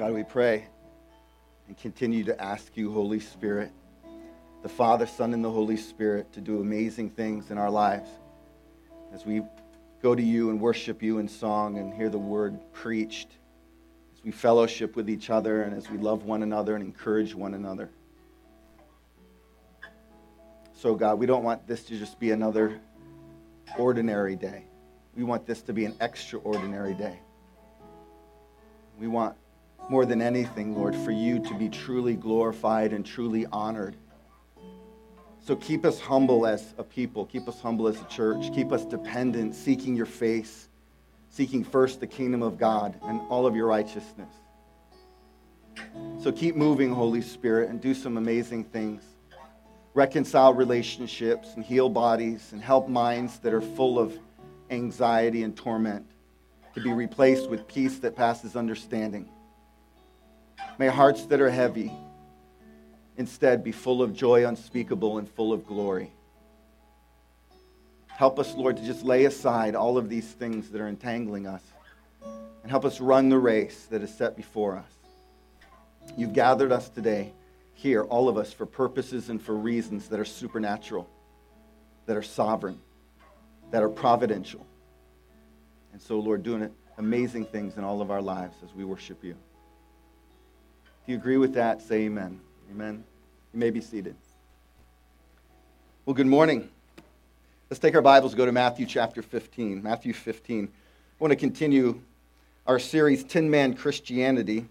God, we pray and continue to ask you, Holy Spirit, the Father, Son, and the Holy Spirit, to do amazing things in our lives as we go to you and worship you in song and hear the word preached, as we fellowship with each other and as we love one another and encourage one another. So, God, we don't want this to just be another ordinary day. We want this to be an extraordinary day. We want more than anything, Lord, for you to be truly glorified and truly honored. So keep us humble as a people, keep us humble as a church, keep us dependent, seeking your face, seeking first the kingdom of God and all of your righteousness. So keep moving, Holy Spirit, and do some amazing things. Reconcile relationships and heal bodies and help minds that are full of anxiety and torment to be replaced with peace that passes understanding. May hearts that are heavy instead be full of joy unspeakable and full of glory. Help us, Lord, to just lay aside all of these things that are entangling us and help us run the race that is set before us. You've gathered us today here, all of us, for purposes and for reasons that are supernatural, that are sovereign, that are providential. And so, Lord, doing amazing things in all of our lives as we worship you. If you agree with that, say amen. Amen. You may be seated. Well, good morning. Let's take our Bibles, go to Matthew chapter 15. Matthew 15. I want to continue our series, Tin Man Christianity.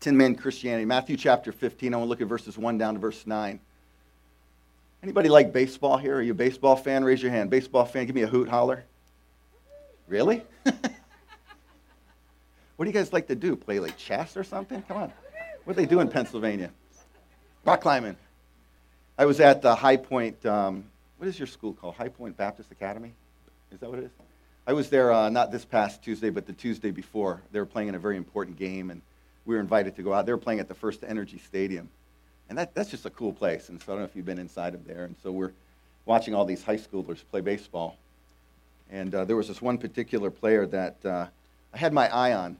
Tin Man Christianity. Matthew chapter 15. I want to look at verses 1 down to verse 9. Anybody like baseball here? Are you a baseball fan? Raise your hand. Baseball fan, give me a hoot holler. Really? what do you guys like to do? Play like chess or something? Come on. What do they do in Pennsylvania? Rock climbing. I was at the High Point, um, what is your school called? High Point Baptist Academy? Is that what it is? I was there uh, not this past Tuesday, but the Tuesday before. They were playing in a very important game, and we were invited to go out. They were playing at the First Energy Stadium. And that, that's just a cool place. And so I don't know if you've been inside of there. And so we're watching all these high schoolers play baseball. And uh, there was this one particular player that uh, I had my eye on.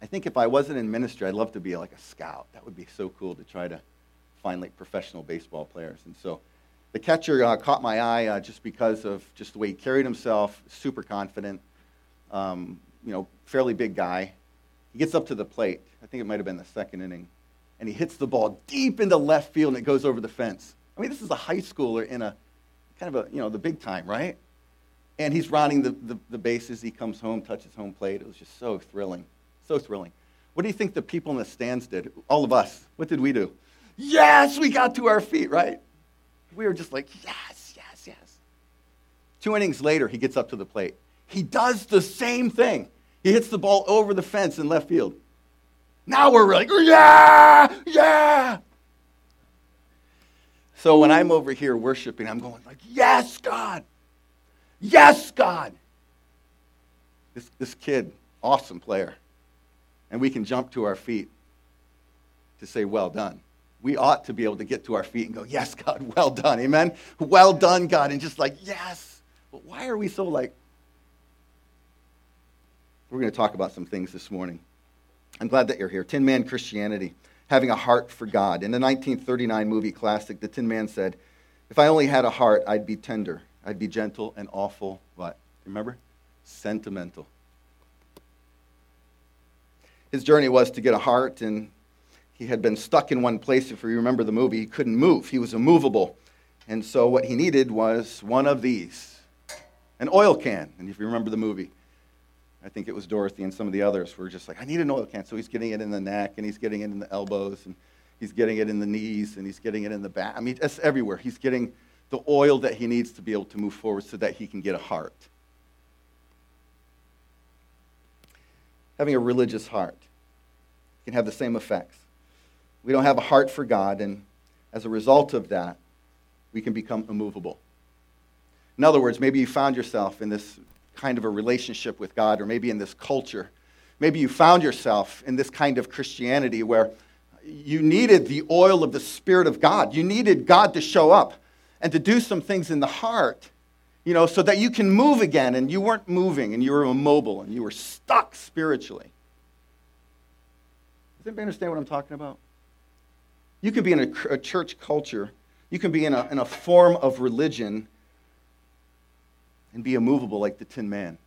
I think if I wasn't in ministry, I'd love to be like a scout. That would be so cool to try to find like professional baseball players. And so the catcher uh, caught my eye uh, just because of just the way he carried himself, super confident, um, you know, fairly big guy. He gets up to the plate. I think it might have been the second inning. And he hits the ball deep into left field and it goes over the fence. I mean, this is a high schooler in a kind of a, you know, the big time, right? And he's rounding the, the, the bases. He comes home, touches home plate. It was just so thrilling. So thrilling. What do you think the people in the stands did? All of us. What did we do? Yes, we got to our feet, right? We were just like, yes, yes, yes. Two innings later, he gets up to the plate. He does the same thing. He hits the ball over the fence in left field. Now we're like, yeah, yeah. So when I'm over here worshiping, I'm going like, yes, God. Yes, God. This, this kid, awesome player and we can jump to our feet to say, Well done. We ought to be able to get to our feet and go, Yes, God, well done. Amen. Well done, God. And just like, Yes. But why are we so like. We're going to talk about some things this morning. I'm glad that you're here. Tin Man Christianity, having a heart for God. In the 1939 movie classic, The Tin Man said, If I only had a heart, I'd be tender. I'd be gentle and awful, what? Remember? Sentimental his journey was to get a heart, and he had been stuck in one place. If you remember the movie, he couldn't move, he was immovable. And so, what he needed was one of these an oil can. And if you remember the movie, I think it was Dorothy and some of the others were just like, I need an oil can. So he's getting it in the neck, and he's getting it in the elbows, and he's getting it in the knees, and he's getting it in the back. I mean, it's everywhere. He's getting the oil that he needs to be able to move forward so that he can get a heart. having a religious heart can have the same effects. We don't have a heart for God, and as a result of that, we can become immovable. In other words, maybe you found yourself in this kind of a relationship with God, or maybe in this culture. Maybe you found yourself in this kind of Christianity where you needed the oil of the Spirit of God. You needed God to show up and to do some things in the heart you know, so that you can move again and you weren't moving and you were immobile and you were stuck spiritually. Anybody understand what I'm talking about? You can be in a, a church culture, you can be in a, in a form of religion and be immovable like the Tin Man.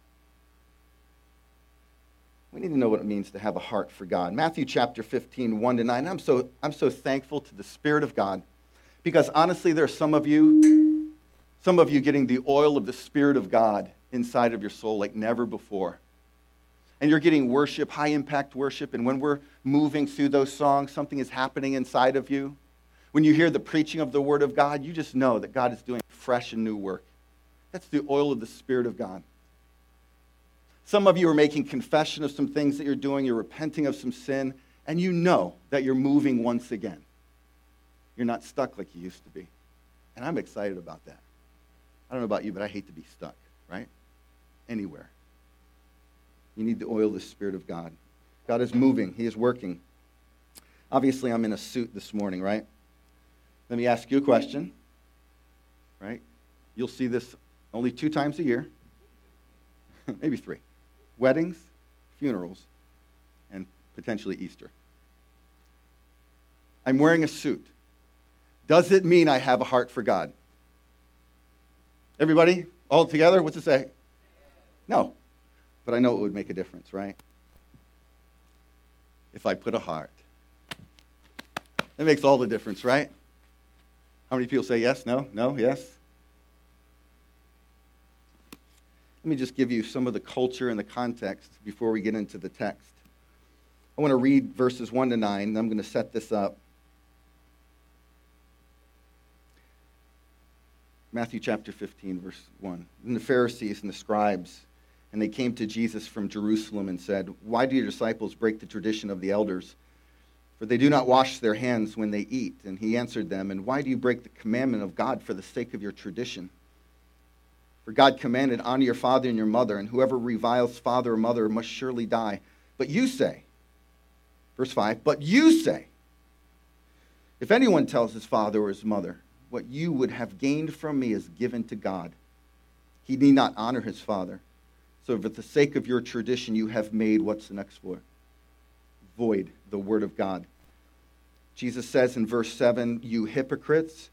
We need to know what it means to have a heart for God. Matthew chapter 15, 1 to 9. I'm so, I'm so thankful to the Spirit of God because honestly, there are some of you, some of you getting the oil of the Spirit of God inside of your soul like never before. And you're getting worship, high impact worship. And when we're moving through those songs, something is happening inside of you. When you hear the preaching of the Word of God, you just know that God is doing fresh and new work. That's the oil of the Spirit of God. Some of you are making confession of some things that you're doing, you're repenting of some sin, and you know that you're moving once again. You're not stuck like you used to be. And I'm excited about that. I don't know about you, but I hate to be stuck, right? Anywhere. You need the oil the Spirit of God. God is moving, He is working. Obviously, I'm in a suit this morning, right? Let me ask you a question, right? You'll see this only two times a year, maybe three weddings, funerals, and potentially Easter. I'm wearing a suit. Does it mean I have a heart for God? Everybody, all together, what's it say? No. But I know it would make a difference, right? If I put a heart. It makes all the difference, right? How many people say yes, no, no, yes? Let me just give you some of the culture and the context before we get into the text. I want to read verses 1 to 9, and I'm going to set this up. Matthew chapter 15, verse 1. And the Pharisees and the scribes, and they came to Jesus from Jerusalem and said, Why do your disciples break the tradition of the elders? For they do not wash their hands when they eat. And he answered them, And why do you break the commandment of God for the sake of your tradition? For God commanded, Honor your father and your mother, and whoever reviles father or mother must surely die. But you say, verse 5, but you say, if anyone tells his father or his mother, what you would have gained from me is given to God, he need not honor his father. So, for the sake of your tradition, you have made what's the next word? Void the word of God. Jesus says in verse 7, You hypocrites,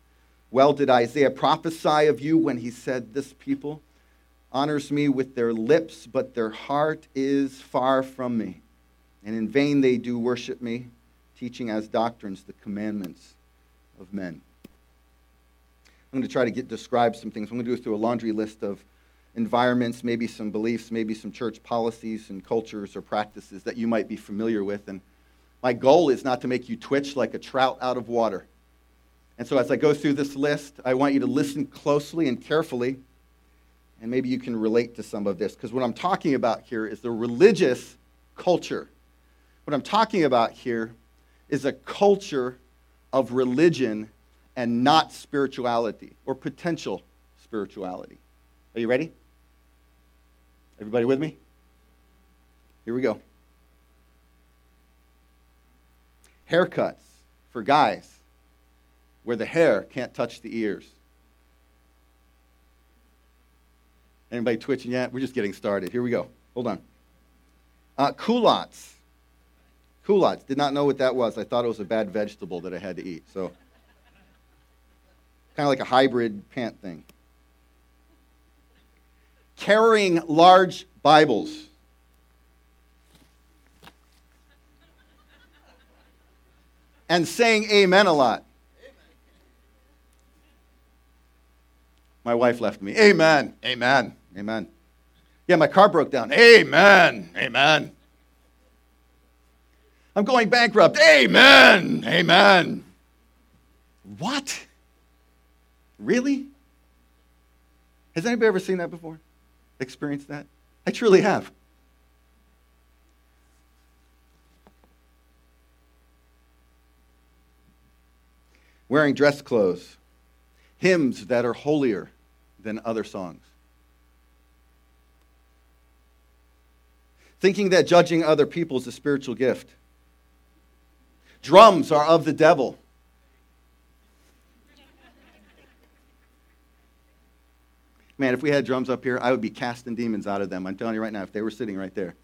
well did Isaiah prophesy of you when he said, This people honors me with their lips, but their heart is far from me. And in vain they do worship me, teaching as doctrines the commandments of men. I'm going to try to get describe some things. I'm going to go through a laundry list of environments, maybe some beliefs, maybe some church policies and cultures or practices that you might be familiar with. And my goal is not to make you twitch like a trout out of water. And so, as I go through this list, I want you to listen closely and carefully, and maybe you can relate to some of this. Because what I'm talking about here is the religious culture. What I'm talking about here is a culture of religion and not spirituality or potential spirituality. Are you ready? Everybody with me? Here we go. Haircuts for guys where the hair can't touch the ears. Anybody twitching yet? We're just getting started. Here we go. Hold on. Uh, culottes. Culottes. Did not know what that was. I thought it was a bad vegetable that I had to eat. So, kind of like a hybrid pant thing. Carrying large Bibles. And saying amen a lot. My wife left me. Amen. Amen. Amen. Yeah, my car broke down. Amen. Amen. I'm going bankrupt. Amen. Amen. What? Really? Has anybody ever seen that before? Experienced that? I truly have. Wearing dress clothes, hymns that are holier than other songs. Thinking that judging other people is a spiritual gift. Drums are of the devil. Man, if we had drums up here, I would be casting demons out of them. I'm telling you right now, if they were sitting right there.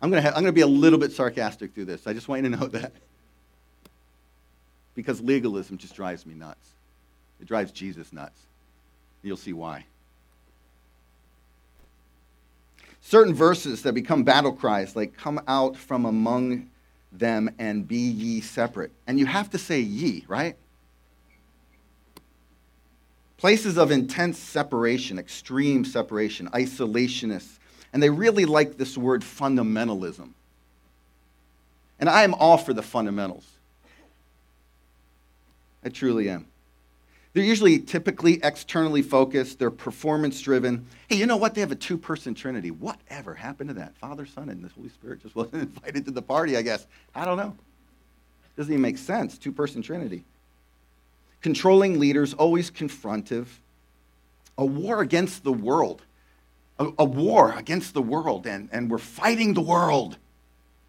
I'm going to I'm going to be a little bit sarcastic through this. I just want you to know that. Because legalism just drives me nuts. It drives Jesus nuts. You'll see why. Certain verses that become battle cries, like come out from among them and be ye separate. And you have to say ye, right? Places of intense separation, extreme separation, isolationists. And they really like this word fundamentalism. And I am all for the fundamentals. I truly am. They're usually typically externally focused, they're performance driven. Hey, you know what? They have a two person trinity. Whatever happened to that? Father, Son, and the Holy Spirit just wasn't invited to the party, I guess. I don't know. Doesn't even make sense. Two person trinity. Controlling leaders, always confrontive. A war against the world. A, a war against the world, and, and we're fighting the world.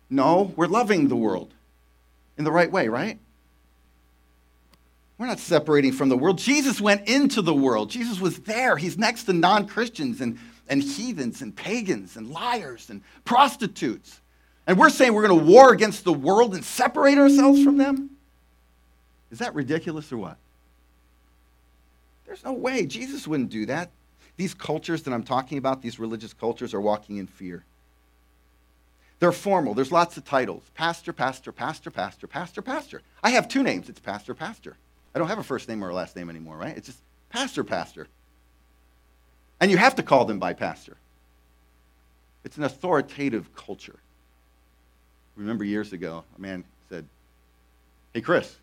No, we're loving the world in the right way, right? We're not separating from the world. Jesus went into the world. Jesus was there. He's next to non Christians and, and heathens and pagans and liars and prostitutes. And we're saying we're going to war against the world and separate ourselves from them? Is that ridiculous or what? There's no way. Jesus wouldn't do that. These cultures that I'm talking about, these religious cultures, are walking in fear. They're formal. There's lots of titles pastor, pastor, pastor, pastor, pastor, pastor. I have two names. It's pastor, pastor. I don't have a first name or a last name anymore, right? It's just pastor, pastor. And you have to call them by pastor. It's an authoritative culture. Remember years ago, a man said, Hey, Chris.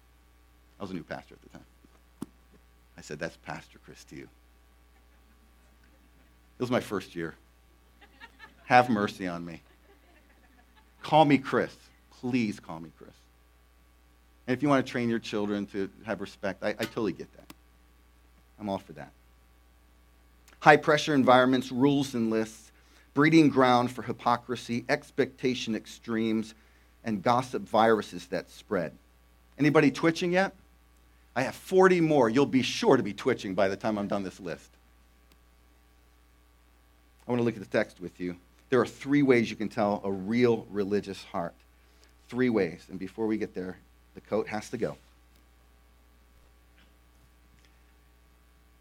I was a new pastor at the time. I said, That's Pastor Chris to you. It was my first year. Have mercy on me. Call me Chris. Please call me Chris. And if you want to train your children to have respect, I, I totally get that. I'm all for that. High pressure environments, rules and lists, breeding ground for hypocrisy, expectation extremes, and gossip viruses that spread. Anybody twitching yet? I have 40 more. You'll be sure to be twitching by the time I'm done this list. I want to look at the text with you. There are three ways you can tell a real religious heart. Three ways. And before we get there, the coat has to go.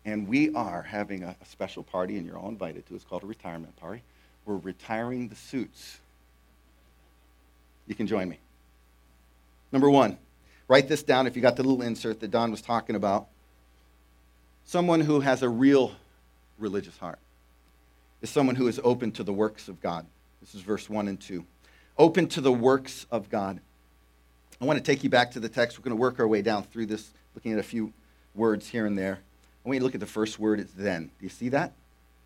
And we are having a, special party, and you're all invited to. It's called a retirement party. We're retiring the suits. You can join me. Number one, write this down if you got the little insert that Don was talking about. Someone who has a real religious heart is someone who is open to the works of God. This is verse 1 and 2. Open to the works of God. I want to take you back to the text. We're going to work our way down through this, looking at a few words here and there. I want you to look at the first word, it's then. Do you see that?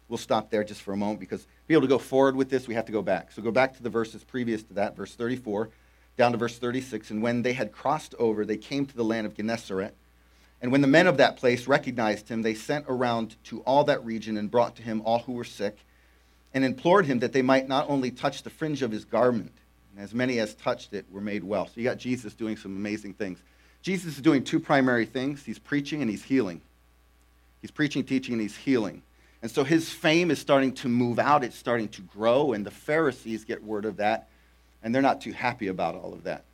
We'll stop there just for a moment because to be able to go forward with this, we have to go back. So go back to the verses previous to that, verse 34, down to verse 36. And when they had crossed over, they came to the land of Gennesaret. And when the men of that place recognized him, they sent around to all that region and brought to him all who were sick and implored him that they might not only touch the fringe of his garment, and as many as touched it were made well. So you got Jesus doing some amazing things. Jesus is doing two primary things he's preaching and he's healing. He's preaching, teaching, and he's healing. And so his fame is starting to move out, it's starting to grow, and the Pharisees get word of that, and they're not too happy about all of that.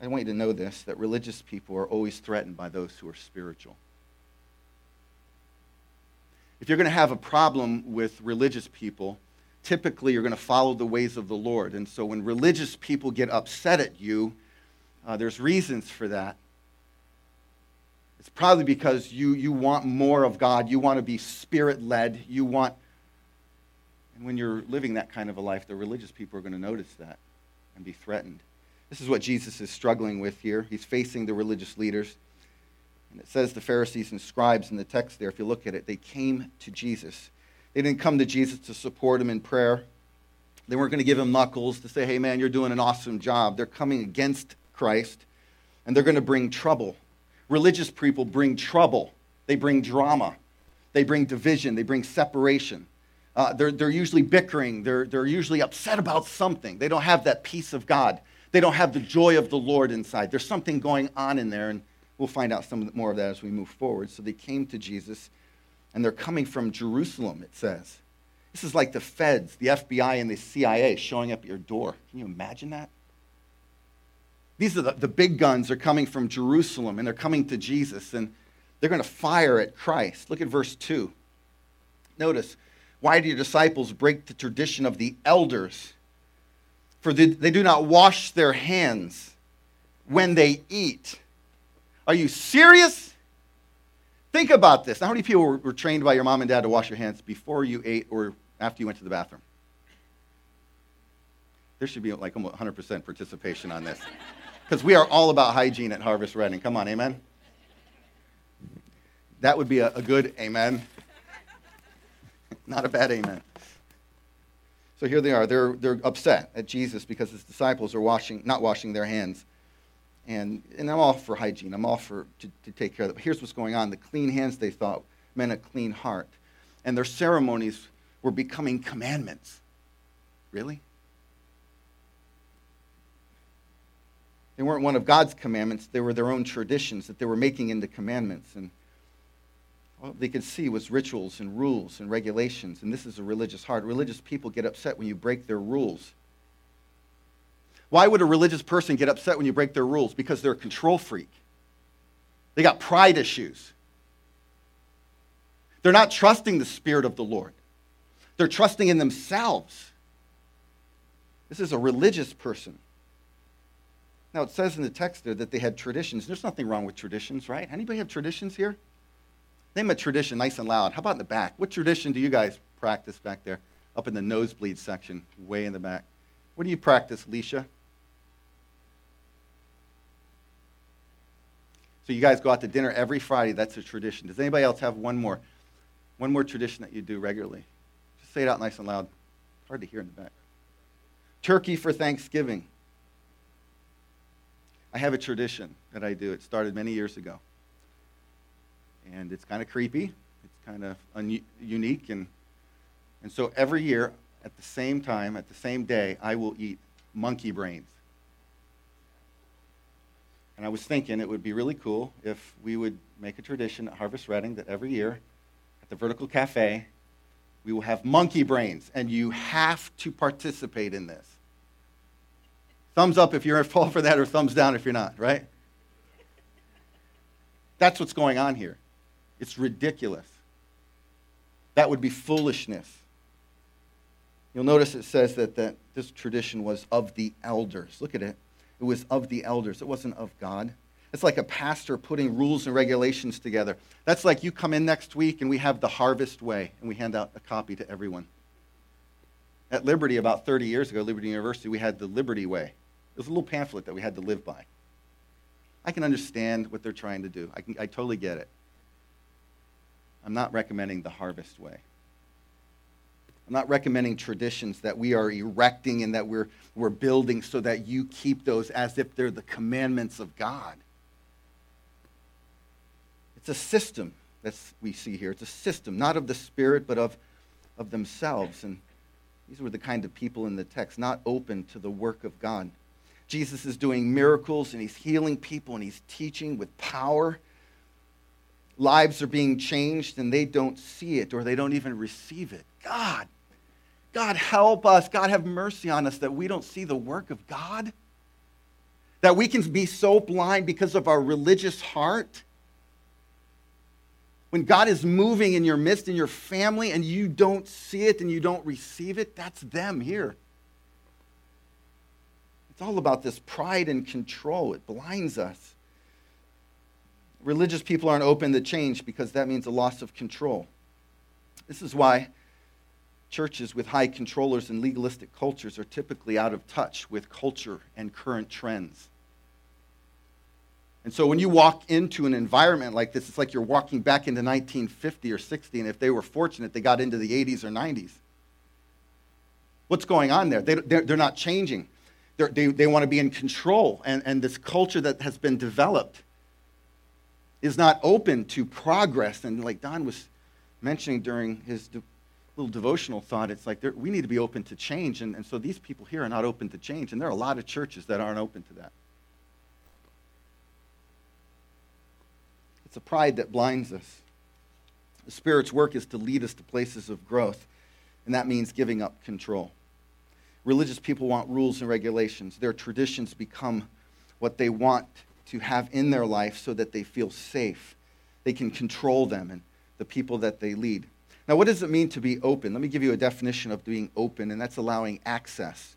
I want you to know this that religious people are always threatened by those who are spiritual if you're going to have a problem with religious people, typically you're going to follow the ways of the Lord. And so when religious people get upset at you, uh, there's reasons for that. It's probably because you, you want more of God. You want to be spirit led. You want. And when you're living that kind of a life, the religious people are going to notice that and be threatened. This is what Jesus is struggling with here. He's facing the religious leaders. And it says the Pharisees and scribes in the text there, if you look at it, they came to Jesus. They didn't come to Jesus to support him in prayer. They weren't going to give him knuckles to say, hey, man, you're doing an awesome job. They're coming against Christ, and they're going to bring trouble. Religious people bring trouble, they bring drama, they bring division, they bring separation. Uh, they're, they're usually bickering, they're, they're usually upset about something. They don't have that peace of God, they don't have the joy of the Lord inside. There's something going on in there. And We'll find out some more of that as we move forward. So they came to Jesus, and they're coming from Jerusalem, it says. This is like the feds, the FBI, and the CIA showing up at your door. Can you imagine that? These are the, the big guns are coming from Jerusalem and they're coming to Jesus and they're going to fire at Christ. Look at verse 2. Notice, why do your disciples break the tradition of the elders? For they, do not wash their hands when they eat. Are you serious? Think about this. How many people were, trained by your mom and dad to wash your hands before you ate or after you went to the bathroom? There should be like almost 100% participation on this. Because we are all about hygiene at Harvest Reading. Come on, amen? That would be a good amen. Not a bad amen. So here they are. They're, they're upset at Jesus because his disciples are washing, not washing their hands. And, and I'm all for hygiene. I'm all for to, to take care of that. But here's what's going on. The clean hands, they thought, meant a clean heart. And their ceremonies were becoming commandments. Really? They weren't one of God's commandments, they were their own traditions that they were making into commandments. And all they could see was rituals and rules and regulations. And this is a religious heart. Religious people get upset when you break their rules. Why would a religious person get upset when you break their rules? Because they're a control freak. They got pride issues. They're not trusting the Spirit of the Lord, they're trusting in themselves. This is a religious person. Now, it says in the text there that they had traditions. There's nothing wrong with traditions, right? Anybody have traditions here? Name a tradition nice and loud. How about in the back? What tradition do you guys practice back there? Up in the nosebleed section, way in the back. What do you practice, Leisha? So you guys go out to dinner every Friday. That's a tradition. Does anybody else have one more? One more tradition that you do regularly? Just say it out nice and loud. It's Hard to hear in the back. Turkey for Thanksgiving. I have a tradition that I do. It started many years ago. And it's kind of creepy. It's kind of un- unique. And, and so every year, at the same time, at the same day, I will eat monkey brains. And I was thinking it would be really cool if we would make a tradition at Harvest Reading that every year at the Vertical Cafe, we will have monkey brains. And you have to participate in this. Thumbs up if you're fall for that, or thumbs down if you're not, right? That's what's going on here. It's ridiculous. That would be foolishness. You'll notice it says that, that this tradition was of the elders. Look at it. It was of the elders, it wasn't of God. It's like a pastor putting rules and regulations together. That's like you come in next week and we have the harvest way and we hand out a copy to everyone. At Liberty, about 30 years ago, Liberty University, we had the Liberty Way. It was a little pamphlet that we had to live by. I can understand what they're trying to do. I, can, I totally get it. I'm not recommending the harvest way. I'm not recommending traditions that we are erecting and that we're, we're building so that you keep those as if they're the commandments of God. It's a system that we see here. It's a system, not of the Spirit, but of, of themselves. And these were the kind of people in the text, not open to the work of God. Jesus is doing miracles and he's healing people and he's teaching with power. Lives are being changed and they don't see it or they don't even receive it. God, God, help us. God, have mercy on us that we don't see the work of God. That we can be so blind because of our religious heart. When God is moving in your midst, in your family, and you don't see it and you don't receive it, that's them here. It's all about this pride and control. It blinds us. Religious people aren't open to change because that means a loss of control. This is why churches with high controllers and legalistic cultures are typically out of touch with culture and current trends. And so when you walk into an environment like this, it's like you're walking back into 1950 or 60, and if they were fortunate, they got into the 80s or 90s. What's going on there? They, they're, they're not changing they they want to be in control. And, and this culture that has been developed is not open to progress. And like Don was mentioning during his de- little devotional thought, it's like we need to be open to change. And, and so these people here are not open to change. And there are a lot of churches that aren't open to that. It's a pride that blinds us. The Spirit's work is to lead us to places of growth. and that means giving up control. Religious people want rules and regulations. Their traditions become what they want to have in their life so that they feel safe. They can control them and the people that they lead. Now, what does it mean to be open? Let me give you a definition of being open, and that's allowing access.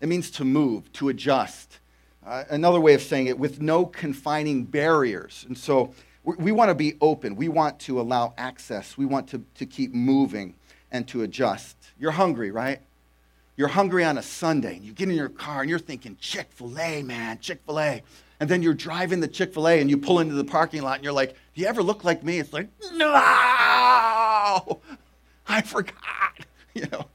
It means to move, to adjust. Uh, another way of saying it, with no confining barriers. And so we, we want to be open. We want to allow access. We want to, to keep moving and to adjust. You're hungry, right? You're hungry on a Sunday, and you get in your car and you're thinking, Chick fil A, man, Chick fil A. And then you're driving the Chick fil A and you pull into the parking lot and you're like, Do you ever look like me? It's like, No, I forgot, you know.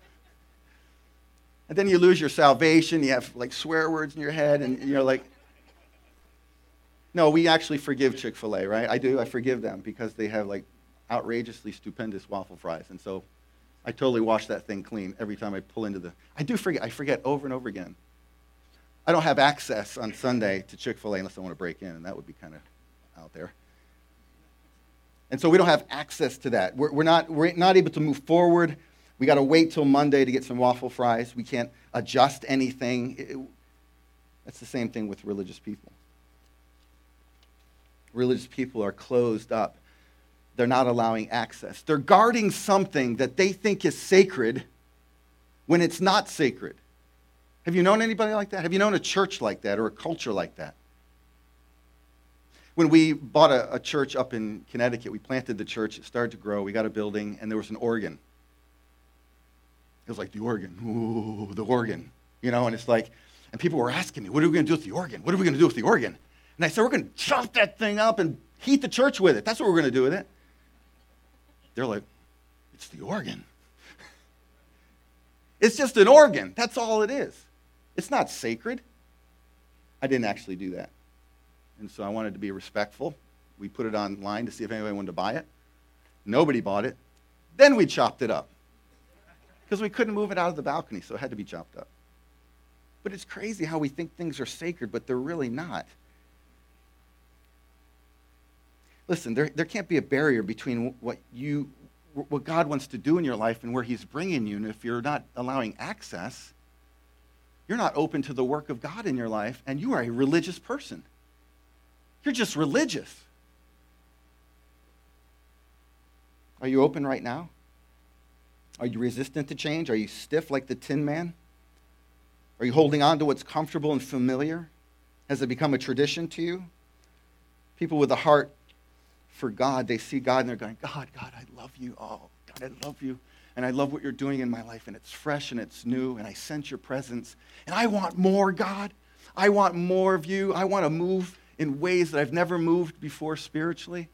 And then you lose your salvation. You have like swear words in your head, and you're like, no, we actually forgive Chick fil A, right? I do. I forgive them because they have like outrageously stupendous waffle fries. And so I totally wash that thing clean every time I pull into the. I do forget. I forget over and over again. I don't have access on Sunday to Chick fil A unless I want to break in, and that would be kind of out there. And so we don't have access to that. We're, we're, not, we're not able to move forward. We got to wait till Monday to get some waffle fries. We can't adjust anything. It, that's the same thing with religious people. Religious people are closed up. They're not allowing access. They're guarding something that they think is sacred when it's not sacred. Have you known anybody like that? Have you known a church like that or a culture like that? When we bought a, a, church up in Connecticut, we planted the church, it started to grow, we got a building, and there was an organ. It was like the organ, ooh, the organ, you know, and it's like, and people were asking me, what are we going to do with the organ? What are we going to do with the organ? And I said, we're going to chop that thing up and heat the church with it. That's what we're going to do with it. They're like, it's the organ. it's just an organ. That's all it is. It's not sacred. I didn't actually do that. And so I wanted to be respectful. We put it online to see if anybody wanted to buy it. Nobody bought it. Then we chopped it up because we couldn't move it out of the balcony, so it had to be chopped up. But it's crazy how we think things are sacred, but they're really not. Listen, there, there can't be a barrier between what you what God wants to do in your life and where He's bringing you. And if you're not allowing access, you're not open to the work of God in your life, and you are a religious person. You're just religious. Are you open right now? Are you resistant to change? Are you stiff like the tin man? Are you holding on to what's comfortable and familiar? Has it become a tradition to you? People with a heart for God, they see God and they're going, God, God, I love you. Oh, God, I love you. And I love what you're doing in my life, and it's fresh and it's new, and I sense your presence. And I want more, God. I want more of you. I want to move in ways that I've never moved before spiritually.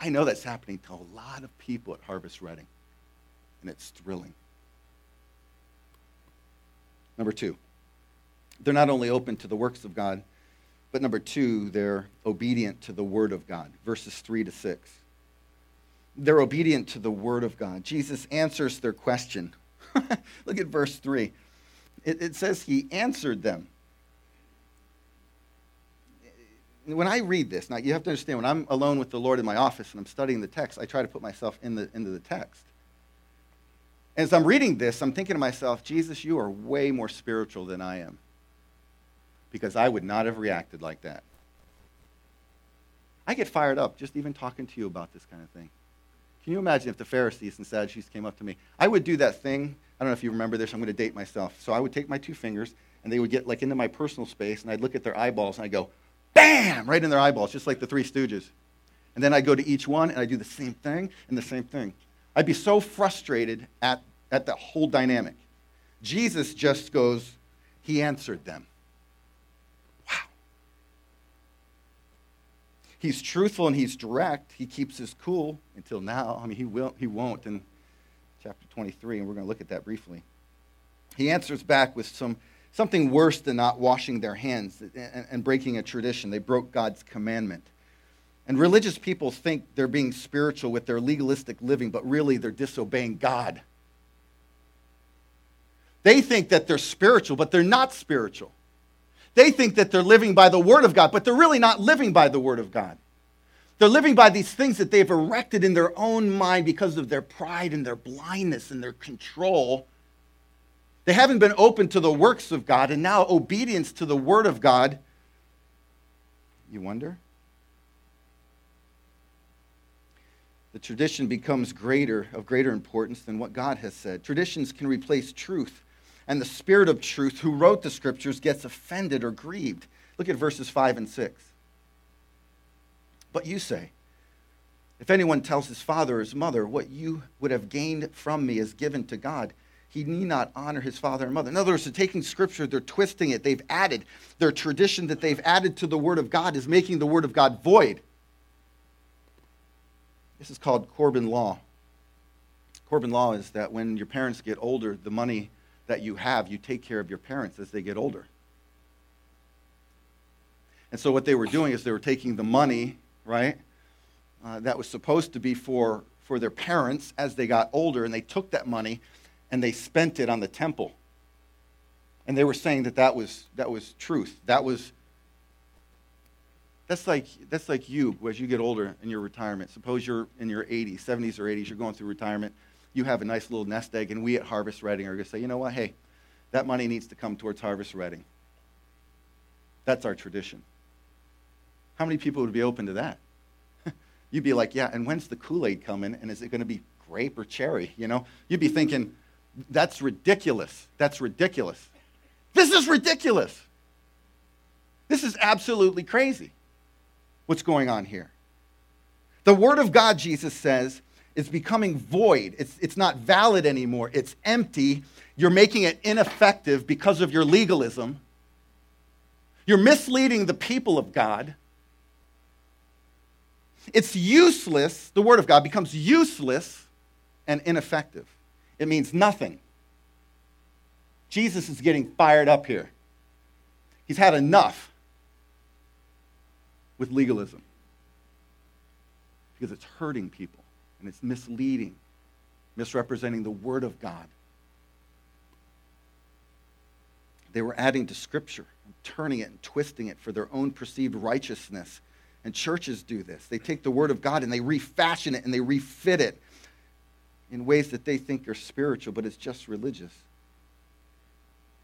I know that's happening to a lot of people at Harvest Reading, and it's thrilling. Number two, they're not only open to the works of God, but number two, they're obedient to the Word of God. Verses 3 to 6. They're obedient to the Word of God. Jesus answers their question. Look at verse 3. It, it says, He answered them. When I read this, now you have to understand, when I'm alone with the Lord in my office and I'm studying the text, I try to put myself in the, into the text. As I'm reading this, I'm thinking to myself, Jesus, you are way more spiritual than I am because I would not have reacted like that. I get fired up just even talking to you about this kind of thing. Can you imagine if the Pharisees and Sadducees came up to me? I would do that thing. I don't know if you remember this. I'm going to date myself. So I would take my two fingers and they would get like into my personal space and I'd look at their eyeballs and I'd go, bam, right in their eyeballs, just like the Three Stooges. And then I'd go to each one and I'd do the same thing and the same thing. I'd be so frustrated at, at the whole dynamic. Jesus just goes, He answered them. He's truthful and he's direct. He keeps his cool until now. I mean, he, will, he won't in chapter 23, and we're going to look at that briefly. He answers back with some, something worse than not washing their hands and, and breaking a tradition. They broke God's commandment. And religious people think they're being spiritual with their legalistic living, but really they're disobeying God. They think that they're spiritual, but they're not spiritual. They think that they're living by the Word of God, but they're really not living by the Word of God. They're living by these things that they've erected in their own mind because of their pride and their blindness and their control. They haven't been open to the works of God, and now obedience to the Word of God. You wonder? The tradition becomes greater, of greater importance than what God has said. Traditions can replace truth, and the Spirit of truth, who wrote the Scriptures, gets offended or grieved. Look at verses 5 and 6. But you say, if anyone tells his father or his mother, what you would have gained from me is given to God, he need not honor his father and mother. In other words, they're taking scripture, they're twisting it, they've added. Their tradition that they've added to the word of God is making the word of God void. This is called Corban law. Corban law is that when your parents get older, the money that you have, you take care of your parents as they get older. And so what they were doing is they were taking the money right? Uh, that was supposed to be for, for their parents as they got older, and they took that money and they spent it on the temple. And they were saying that that was, that was truth. That was, that's like, that's like you as you get older in your retirement. Suppose you're in your 80s, 70s or 80s, you're going through retirement. You have a nice little nest egg, and we at Harvest Reading are going to say, you know what, hey, that money needs to come towards Harvest Reading. That's our tradition. How many people would be open to that? You'd be like, yeah, and when's the Kool Aid coming? And is it going to be grape or cherry? You know, you'd be thinking, that's ridiculous. That's ridiculous. This is ridiculous. This is absolutely crazy. What's going on here? The Word of God, Jesus says, is becoming void. It's, it's not valid anymore. It's empty. You're making it ineffective because of your legalism. You're misleading the people of God. It's useless, the Word of God becomes useless and ineffective. It means nothing. Jesus is getting fired up here. He's had enough with legalism because it's hurting people and it's misleading, misrepresenting the Word of God. They were adding to Scripture turning it and twisting it for their own perceived righteousness and churches do this. They take the Word of God and they refashion it and they refit it in ways that they think are spiritual, but it's just religious.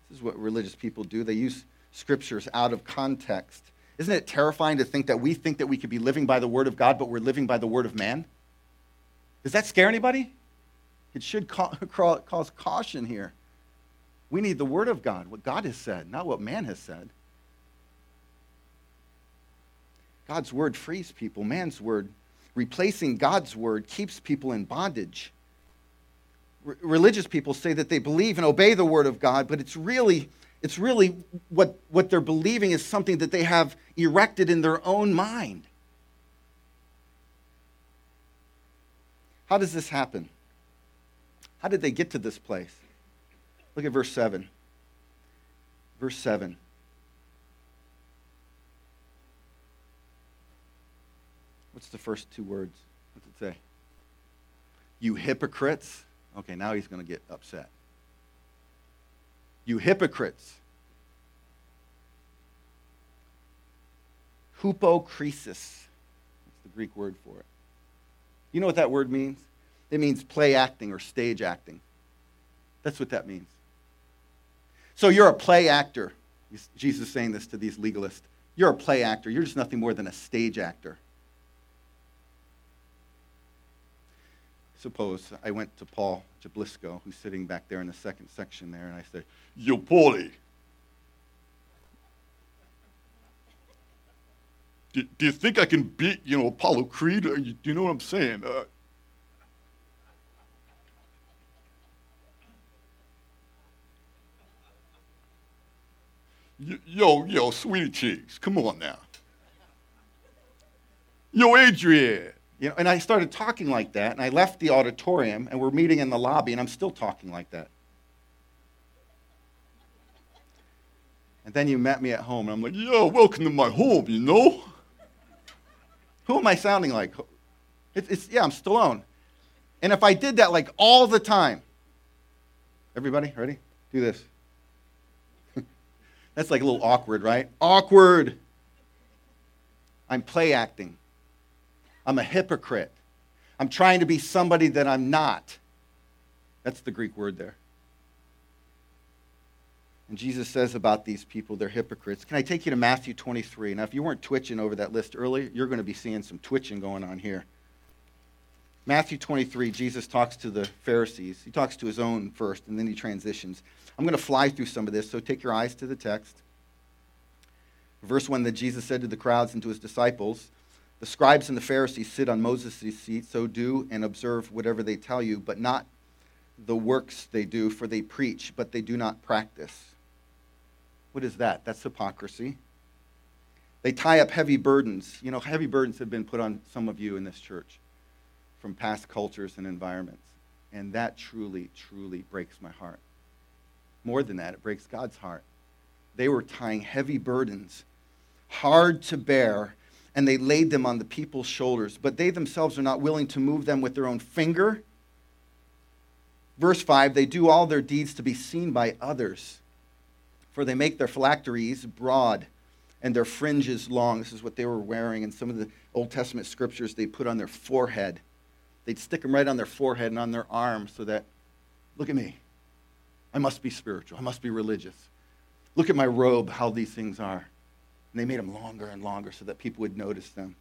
This is what religious people do. They use scriptures out of context. Isn't it terrifying to think that we think that we could be living by the Word of God, but we're living by the Word of man? Does that scare anybody? It should cause caution here. We need the Word of God, what God has said, not what man has said. God's word frees people, man's word. Replacing God's word keeps people in bondage. R- religious people say that they believe and obey the word of God, but it's really, it's really what, what they're believing is something that they have erected in their own mind. How does this happen? How did they get to this place? Look at verse 7. Verse 7. What's the first two words? What's it say? You hypocrites. Okay, now he's going to get upset. You hypocrites. Hypokrisis. That's the Greek word for it. You know what that word means? It means play acting or stage acting. That's what that means. So you're a play actor. Jesus is saying this to these legalists. You're a play actor. You're just nothing more than a stage actor. suppose I went to Paul Jablisco, who's sitting back there in the second section there, and I said, Yo, Paulie, do, do, you think I can beat, you know, Apollo Creed? Do you know what I'm saying? Uh, yo, yo, sweetie cheeks, come on now. Yo, Adrian, you know, and I started talking like that, and I left the auditorium, and we're meeting in the lobby, and I'm still talking like that. And then you met me at home, and I'm like, yo, welcome to my home, you know? Who am I sounding like? It's, it's, yeah, I'm Stallone. And if I did that like all the time, everybody, ready? Do this. That's like a little awkward, right? Awkward. I'm play acting. I'm a hypocrite. I'm trying to be somebody that I'm not. That's the Greek word there. And Jesus says about these people, they're hypocrites. Can I take you to Matthew 23? Now, if you weren't twitching over that list earlier, you're going to be seeing some twitching going on here. Matthew 23, Jesus talks to the Pharisees. He talks to his own first, and then he transitions. I'm going to fly through some of this, so take your eyes to the text. Verse 1 that Jesus said to the crowds and to his disciples, The scribes and the Pharisees sit on Moses' seat, so do and observe whatever they tell you, but not the works they do, for they preach, but they do not practice. What is that? That's hypocrisy. They tie up heavy burdens. You know, heavy burdens have been put on some of you in this church from past cultures and environments. And that truly, truly breaks my heart. More than that, it breaks God's heart. They were tying heavy burdens, hard to bear, and they laid them on the people's shoulders. But they themselves are not willing to move them with their own finger. Verse 5 they do all their deeds to be seen by others for they make their phylacteries broad and their fringes long. This is what they were wearing in some of the Old Testament scriptures they put on their forehead. They'd stick them right on their forehead and on their arms so that, look at me. I must be spiritual. I must be religious. Look at my robe, how these things are. And they made them longer and longer so that people would notice them.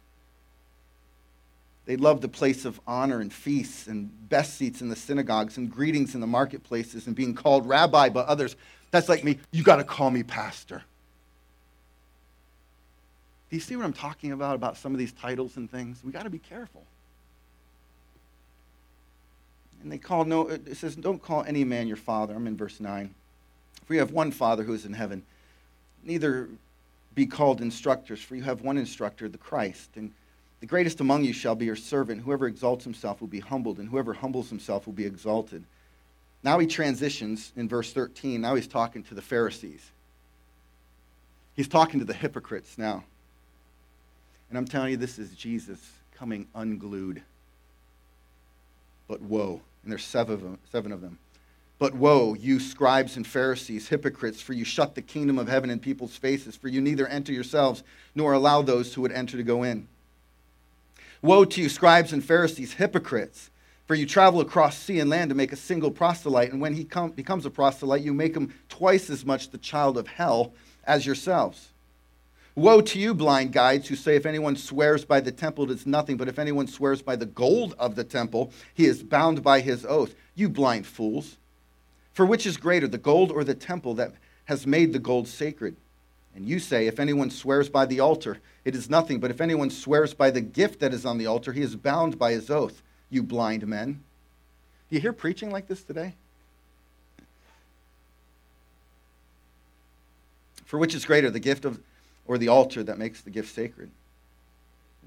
They loved the place of honor and feasts and best seats in the synagogues and greetings in the marketplaces and being called rabbi by others. That's like me. You got to call me pastor. Do you see what I'm talking about, about some of these titles and things? We got to be careful. And they call no, it says, don't call any man your father. I'm in verse 9. For you have one father who is in heaven. Neither be called instructors, for you have one instructor, the Christ. And the greatest among you shall be your servant. Whoever exalts himself will be humbled, and whoever humbles himself will be exalted. Now he transitions in verse 13. Now he's talking to the Pharisees. He's talking to the hypocrites now. And I'm telling you, this is Jesus coming unglued. But woe. And there's seven of them. Seven of them. But woe, you scribes and Pharisees, hypocrites, for you shut the kingdom of heaven in people's faces, for you neither enter yourselves nor allow those who would enter to go in. Woe to you, scribes and Pharisees, hypocrites! For you travel across sea and land to make a single proselyte, and when he com- becomes a proselyte, you make him twice as much the child of hell as yourselves. Woe to you, blind guides, who say, If anyone swears by the temple, it is nothing, but if anyone swears by the gold of the temple, he is bound by his oath. You blind fools. For which is greater, the gold or the temple that has made the gold sacred? And you say, If anyone swears by the altar, it is nothing, but if anyone swears by the gift that is on the altar, he is bound by his oath you blind men. Do you hear preaching like this today? For which is greater, the gift of or the altar that makes the gift sacred?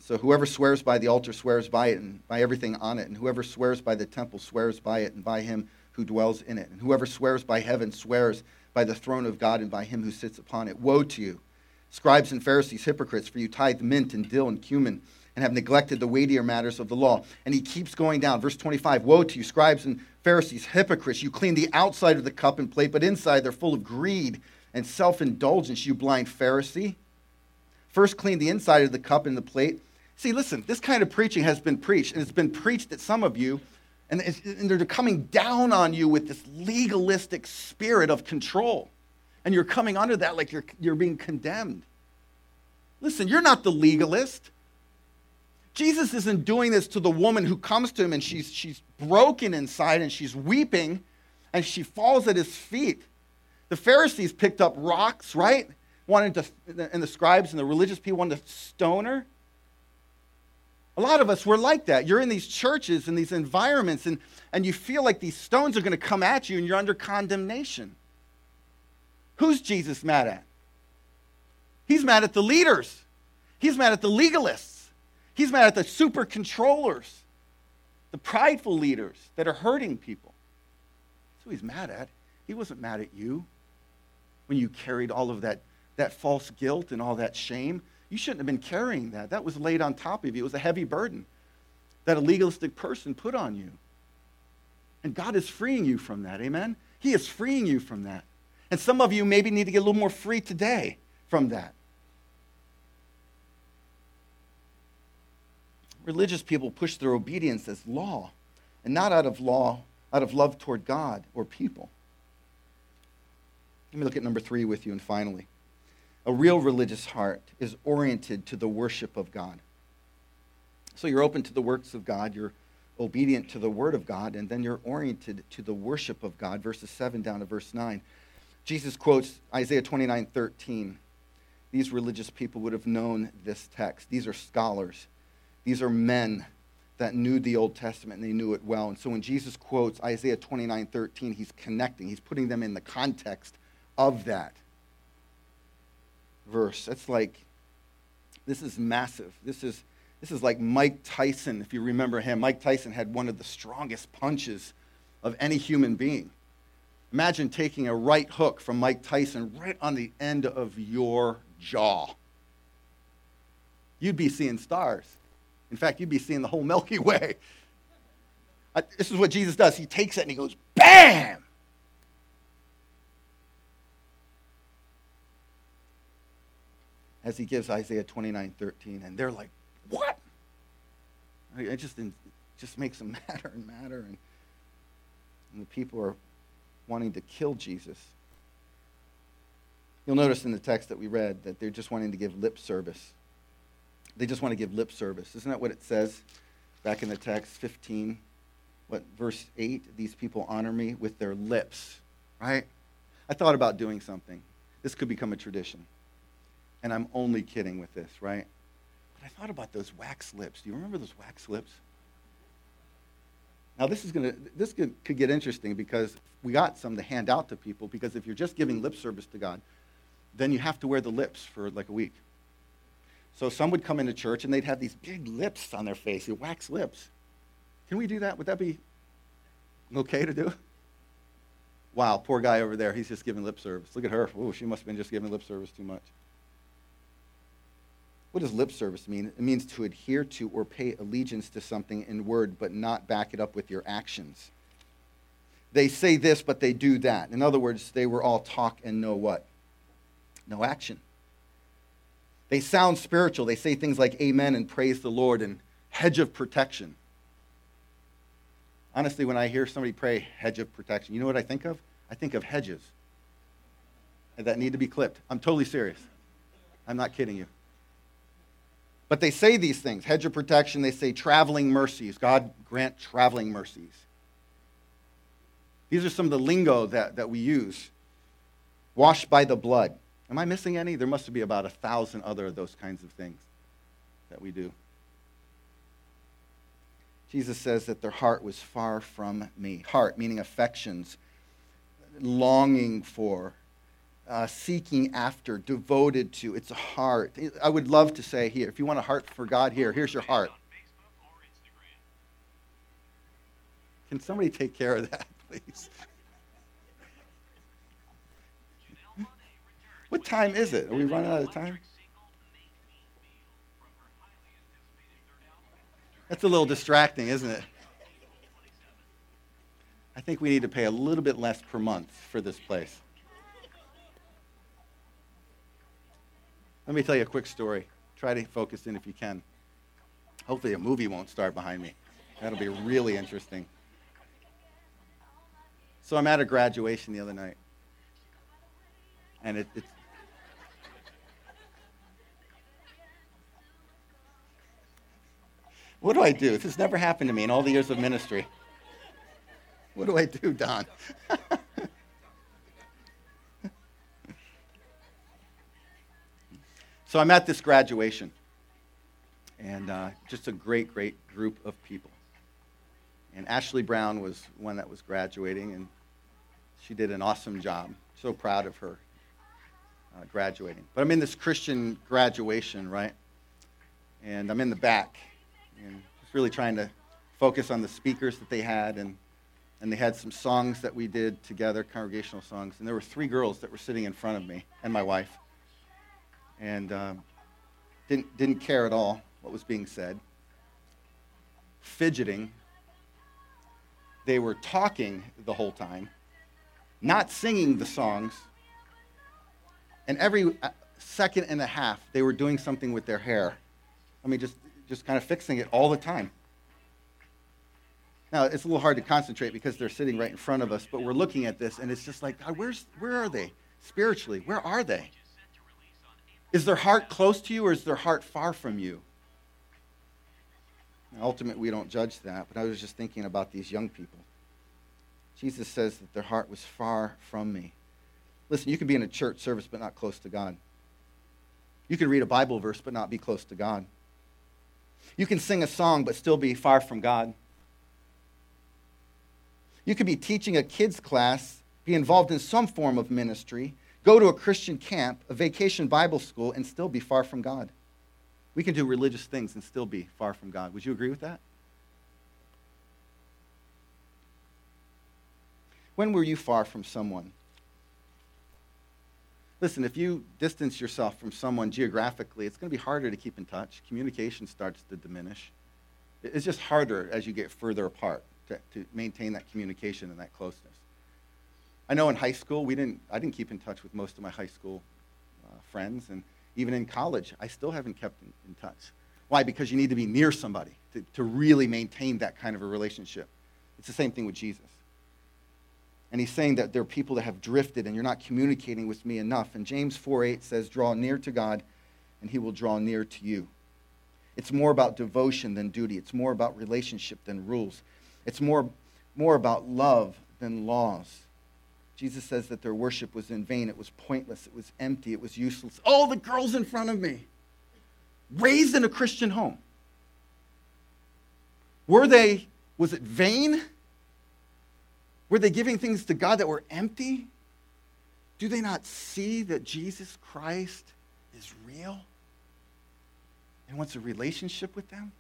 So whoever swears by the altar swears by it and by everything on it, and whoever swears by the temple swears by it and by him who dwells in it. And whoever swears by heaven swears by the throne of God and by him who sits upon it. Woe to you, scribes and Pharisees, hypocrites, for you tithe mint and dill and cumin and have neglected the weightier matters of the law. And he keeps going down. Verse 25 Woe to you, scribes and Pharisees, hypocrites! You clean the outside of the cup and plate, but inside they're full of greed and self indulgence, you blind Pharisee. First, clean the inside of the cup and the plate. See, listen, this kind of preaching has been preached, and it's been preached at some of you, and, and they're coming down on you with this legalistic spirit of control. And you're coming under that like you're, you're being condemned. Listen, you're not the legalist. Jesus isn't doing this to the woman who comes to him and she's, she's broken inside and she's weeping and she falls at his feet. The Pharisees picked up rocks, right? Wanted to, and the scribes and the religious people wanted to stone her. A lot of us, we're like that. You're in these churches and these environments, and, and you feel like these stones are going to come at you and you're under condemnation. Who's Jesus mad at? He's mad at the leaders, he's mad at the legalists. He's mad at the super controllers, the prideful leaders that are hurting people. That's who he's mad at. He wasn't mad at you when you carried all of that, that false guilt and all that shame. You shouldn't have been carrying that. That was laid on top of you. It was a heavy burden that a legalistic person put on you. And God is freeing you from that. Amen? He is freeing you from that. And some of you maybe need to get a little more free today from that. Religious people push their obedience as law, and not out of law, out of love toward God or people. Let me look at number three with you, and finally. A real religious heart is oriented to the worship of God. So you're open to the works of God, you're obedient to the word of God, and then you're oriented to the worship of God, verses 7 down to verse 9. Jesus quotes Isaiah 29 13. These religious people would have known this text. These are scholars, these are men that knew the Old Testament and they knew it well. And so when Jesus quotes Isaiah 29 13, he's connecting, he's putting them in the context of that verse. That's like, this is massive. This is, this is like Mike Tyson, if you remember him. Mike Tyson had one of the strongest punches of any human being. Imagine taking a right hook from Mike Tyson right on the end of your jaw. You'd be seeing stars. In fact, you'd be seeing the whole Milky Way. I, this is what Jesus does. He takes it and he goes, BAM! As he gives Isaiah 29 13. And they're like, What? It just, it just makes them madder and madder. And, and the people are wanting to kill Jesus. You'll notice in the text that we read that they're just wanting to give lip service. They just want to give lip service. Isn't that what it says back in the text 15? What, verse 8? These people honor me with their lips, right? I thought about doing something. This could become a tradition. And I'm only kidding with this, right? But I thought about those wax lips. Do you remember those wax lips? Now this is gonna this could, could get interesting because we got some to hand out to people because if you're just giving lip service to God, then you have to wear the lips for like a week. So some would come into church and they'd have these big lips on their face, your wax lips. Can we do that? Would that be okay to do? Wow, poor guy over there. He's just giving lip service. Look at her. Oh, she must have been just giving lip service too much. What does lip service mean? It means to adhere to or pay allegiance to something in word, but not back it up with your actions. They say this, but they do that. In other words, they were all talk and no what? No action. They sound spiritual. They say things like amen and praise the Lord and hedge of protection. Honestly, when I hear somebody pray hedge of protection, you know what I think of? I think of hedges that need to be clipped. I'm totally serious. I'm not kidding you. But they say these things hedge of protection, they say traveling mercies. God grant traveling mercies. These are some of the lingo that, that we use. Washed by the blood. Am I missing any? There must be about a thousand other of those kinds of things that we do. Jesus says that their heart was far from me. Heart, meaning affections, longing for, uh, seeking after, devoted to. It's a heart. I would love to say here, if you want a heart for God, here, here's your heart. Can somebody take care of that, please? What time is it? Are we running out of time? That's a little distracting, isn't it? I think we need to pay a little bit less per month for this place. Let me tell you a quick story. Try to focus in if you can. Hopefully, a movie won't start behind me. That'll be really interesting. So, I'm at a graduation the other night. And it, it's. What do I do? This has never happened to me in all the years of ministry. What do I do, Don? So I'm at this graduation, and uh, just a great, great group of people. And Ashley Brown was one that was graduating, and she did an awesome job. So proud of her uh, graduating. But I'm in this Christian graduation, right? And I'm in the back, and just really trying to focus on the speakers that they had, and and they had some songs that we did together, congregational songs. And there were three girls that were sitting in front of me, and my wife and um, didn't, didn't care at all what was being said. Fidgeting. They were talking the whole time, not singing the songs. And every uh, second and a half, they were doing something with their hair. I mean, just, just kind of fixing it all the time. Now, it's a little hard to concentrate because they're sitting right in front of us, but we're looking at this and it's just like, God, where's, where are they spiritually? Where are they? Is their heart close to you or is their heart far from you? ultimately, we don't judge that, but I was just thinking about these young people. Jesus says that their heart was far from me. Listen, you can be in a church service but not close to God. You can read a Bible verse but not be close to God. You can sing a song but still be far from God. You could be teaching a kids' class, be involved in some form of ministry, go to a Christian camp, a vacation Bible school, and still be far from God. We can do religious things and still be far from God. Would you agree with that? When were you far from someone? Listen, if you distance yourself from someone geographically, it's going to be harder to keep in touch. Communication starts to diminish. It's just harder as you get further apart to, to maintain that communication and that closeness. I know in high school, we didn't, I didn't keep in touch with most of my high school uh, friends, and even in college, I still haven't kept in, in touch. Why? Because you need to be near somebody to, to really maintain that kind of a relationship. It's the same thing with Jesus. And he's saying that there are people that have drifted and you're not communicating with me enough. And James 4 8 says, Draw near to God, and he will draw near to you. It's more about devotion than duty, it's more about relationship than rules, it's more, more about love than laws. Jesus says that their worship was in vain, it was pointless, it was empty, it was useless. Oh, the girls in front of me, raised in a Christian home. Were they, was it vain? Were they giving things to God that were empty? Do they not see that Jesus Christ is real and wants a relationship with them?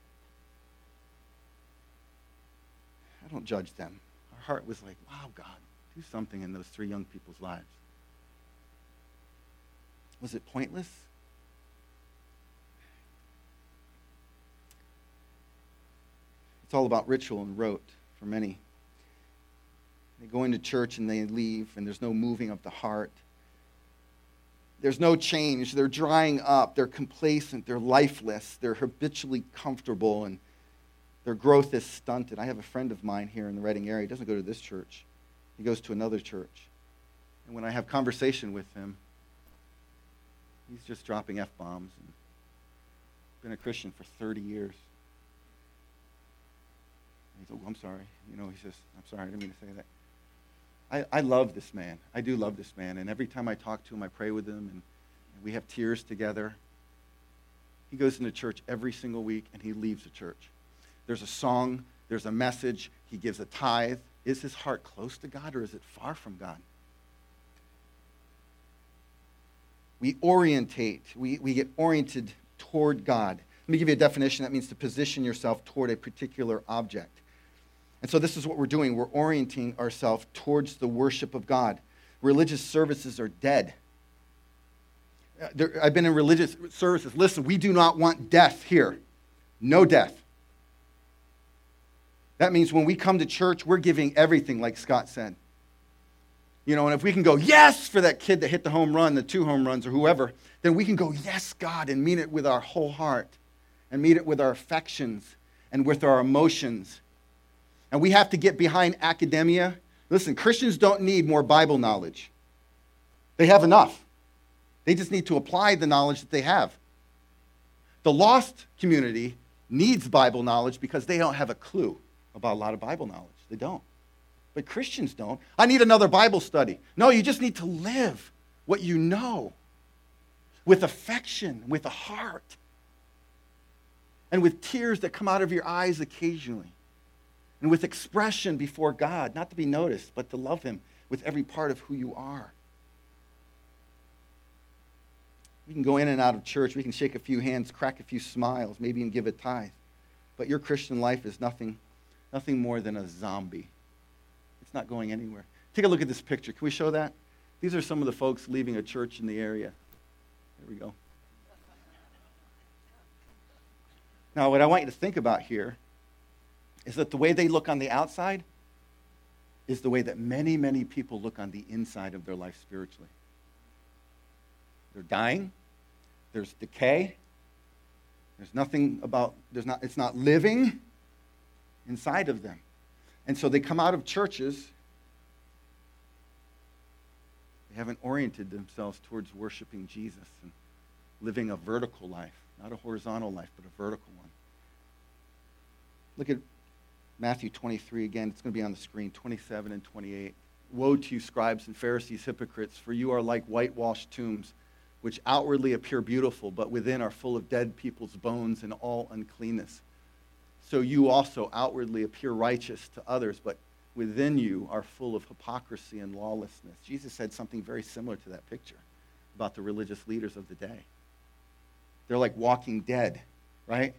I don't judge them. Our heart was like, wow, God, do something in those three young people's lives. Was it pointless? It's all about ritual and rote for many. They go into church and they leave, and there's no moving of the heart. There's no change. They're drying up. They're complacent. They're lifeless. They're habitually comfortable, and their growth is stunted. I have a friend of mine here in the Reading area. He doesn't go to this church, he goes to another church. And when I have conversation with him, he's just dropping F bombs and been a Christian for 30 years. He's, like, oh, I'm sorry. You know, he says, I'm sorry, I didn't mean to say that. I, I love this man. I do love this man. And every time I talk to him, I pray with him, and, and we have tears together. He goes into church every single week, and he leaves the church. There's a song, there's a message, he gives a tithe. Is his heart close to God, or is it far from God? We orientate, we, we get oriented toward God. Let me give you a definition that means to position yourself toward a particular object. And so this is what we're doing. We're orienting ourselves towards the worship of God. Religious services are dead. Uh, there, I've been in religious services. Listen, we do not want death here. No death. That means when we come to church, we're giving everything, like Scott said. You know, and if we can go, yes, for that kid that hit the home run, the two home runs, or whoever, then we can go, yes, God, and mean it with our whole heart, and meet it with our affections, and with our emotions, and we have to get behind academia. Listen, Christians don't need more Bible knowledge, they have enough. They just need to apply the knowledge that they have. The lost community needs Bible knowledge because they don't have a clue about a lot of Bible knowledge. They don't. But Christians don't. I need another Bible study. No, you just need to live what you know with affection, with a heart, and with tears that come out of your eyes occasionally and with expression before God, not to be noticed, but to love Him with every part of who you are. We can go in and out of church, we can shake a few hands, crack a few smiles, maybe even give a tithe. But your Christian life is nothing, nothing more than a zombie. It's not going anywhere. Take a look at this picture. Can we show that? These are some of the folks leaving a church in the area. There we go. Now, what I want you to think about here is that the way they look on the outside is the way that many, many people look on the inside of their life spiritually. They're dying, there's decay, There's nothing about, there's not, it's not living inside of them. And so they come out of churches, they haven't oriented themselves towards worshiping Jesus and living a vertical life, not a horizontal life, but a vertical one. Look at Matthew 23 again. It's going to be on the screen, 27 and 28. Woe to you, scribes and Pharisees, hypocrites, for you are like whitewashed tombs, which outwardly appear beautiful, but within are full of dead people's bones and all uncleanness. So you also outwardly appear righteous to others, but within you are full of hypocrisy and lawlessness. Jesus said something very similar to that picture about the religious leaders of the day. They're like walking dead, right?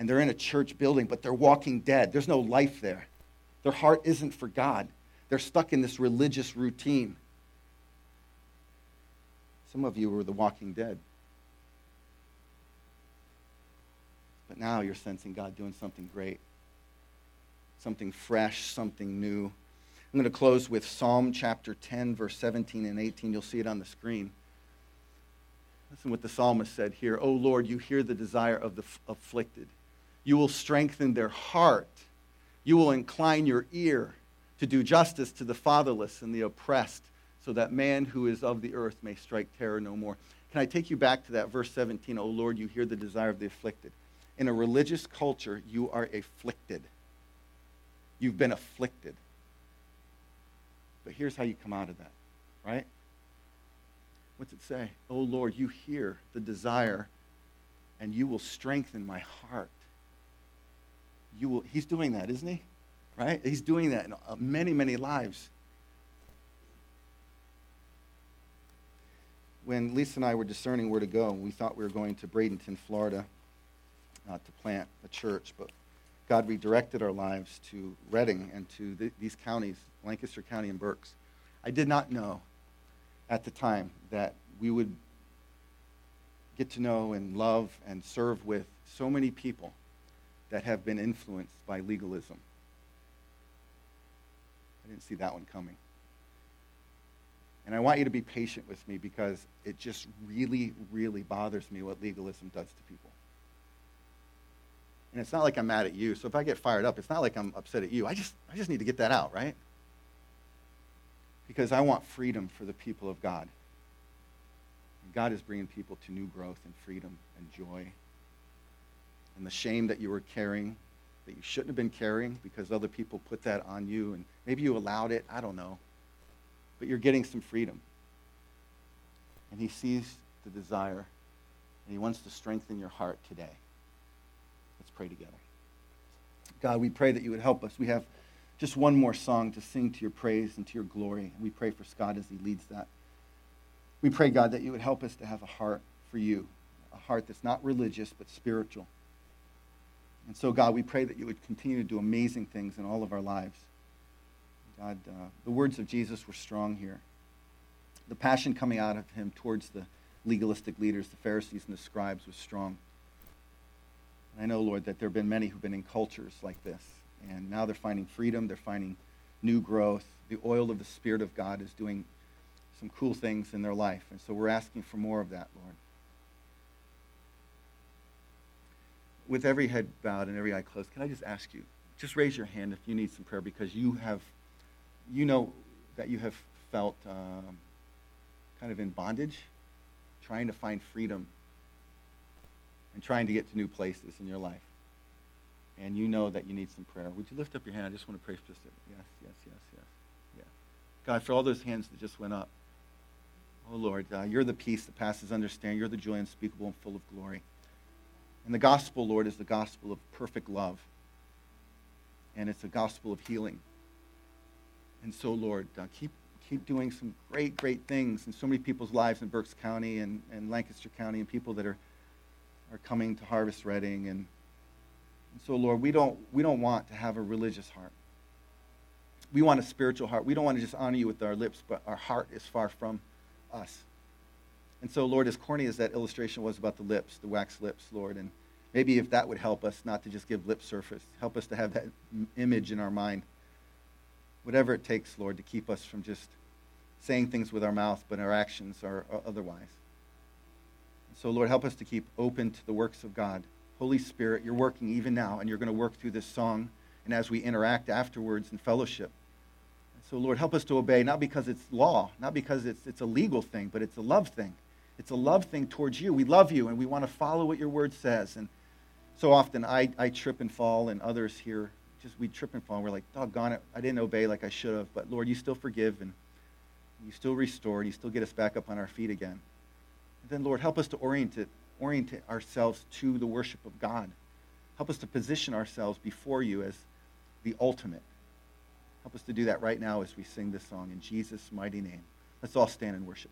And they're in a church building, but they're walking dead. There's no life there. Their heart isn't for God. They're stuck in this religious routine. Some of you were the walking dead. But now you're sensing God doing something great, something fresh, something new. I'm going to close with Psalm chapter 10, verse 17 and 18. You'll see it on the screen. Listen what the psalmist said here. Oh Lord, you hear the desire of the afflicted. You will strengthen their heart. You will incline your ear to do justice to the fatherless and the oppressed, so that man who is of the earth may strike terror no more. Can I take you back to that verse 17? Oh Lord, you hear the desire of the afflicted. In a religious culture, you are afflicted. You've been afflicted. But here's how you come out of that, right? What's it say? Oh Lord, you hear the desire, and you will strengthen my heart. You will, he's doing that, isn't he? right? He's doing that in uh, many, many lives. When Lisa and I were discerning where to go, we thought we were going to Bradenton, Florida, uh, to plant a church, but God redirected our lives to Reading and to the, these counties, Lancaster County and Berks. I did not know at the time that we would get to know and love and serve with so many people that have been influenced by legalism I didn't see that one coming. And I want you to be patient with me because it just really, really bothers me what legalism does to people. And it's not like I'm mad at you. So if I get fired up, it's not like I'm upset at you. I just, I just need to get that out, right? Because I want freedom for the people of God. And God is bringing people to new growth and freedom and joy. And the shame that you were carrying that you shouldn't have been carrying because other people put that on you and maybe you allowed it. I don't know. But you're getting some freedom. And He sees the desire and He wants to strengthen your heart today. Let's pray together. God, we pray that you would help us. We have just one more song to sing to your praise and to your glory. And we pray for Scott as he leads that. We pray, God, that you would help us to have a heart for you, a heart that's not religious but spiritual. And so, God, we pray that you would continue to do amazing things in all of our lives. God, uh, the words of Jesus were strong here. The passion coming out of him towards the legalistic leaders, the Pharisees and the scribes, was strong. And I know, Lord, that there have been many who've been in cultures like this, and now they're finding freedom, they're finding new growth. The oil of the Spirit of God is doing some cool things in their life. And so we're asking for more of that, Lord. With every head bowed and every eye closed, can I just ask you, just raise your hand if you need some prayer because you have, you know that you have felt um, kind of in bondage, trying to find freedom and trying to get to new places in your life. And you know that you need some prayer. Would you lift up your hand? I just want to pray for just a, yes, yes, yes, yes, yeah. God, for all those hands that just went up, oh Lord, uh, you're the peace that passes understanding. You're the joy unspeakable and full of glory. And the gospel, Lord, is the gospel of perfect love. And it's a gospel of healing. And so, Lord, uh, keep, keep doing some great, great things in so many people's lives in Berks County and, and Lancaster County and people that are, are coming to Harvest Reading. And, and so, Lord, we don't, we don't want to have a religious heart. We want a spiritual heart. We don't want to just honor you with our lips, but our heart is far from us. And so, Lord, as corny as that illustration was about the lips, the wax lips, Lord, and maybe if that would help us not to just give lip service, help us to have that image in our mind. Whatever it takes, Lord, to keep us from just saying things with our mouth, but our actions are otherwise. So, Lord, help us to keep open to the works of God, Holy Spirit, you're working even now, and you're going to work through this song and as we interact afterwards in fellowship. So, Lord, help us to obey, not because it's law, not because it's, it's a legal thing, but it's a love thing. It's a love thing towards you. We love you, and we want to follow what your word says. And so often I, I trip and fall, and others here, just we trip and fall. And we're like, doggone it, I didn't obey like I should have. But Lord, you still forgive, and you still restore, and you still get us back up on our feet again. And then, Lord, help us to orient, it, orient ourselves to the worship of God. Help us to position ourselves before you as the ultimate. Help us to do that right now as we sing this song in Jesus' mighty name. Let's all stand and worship.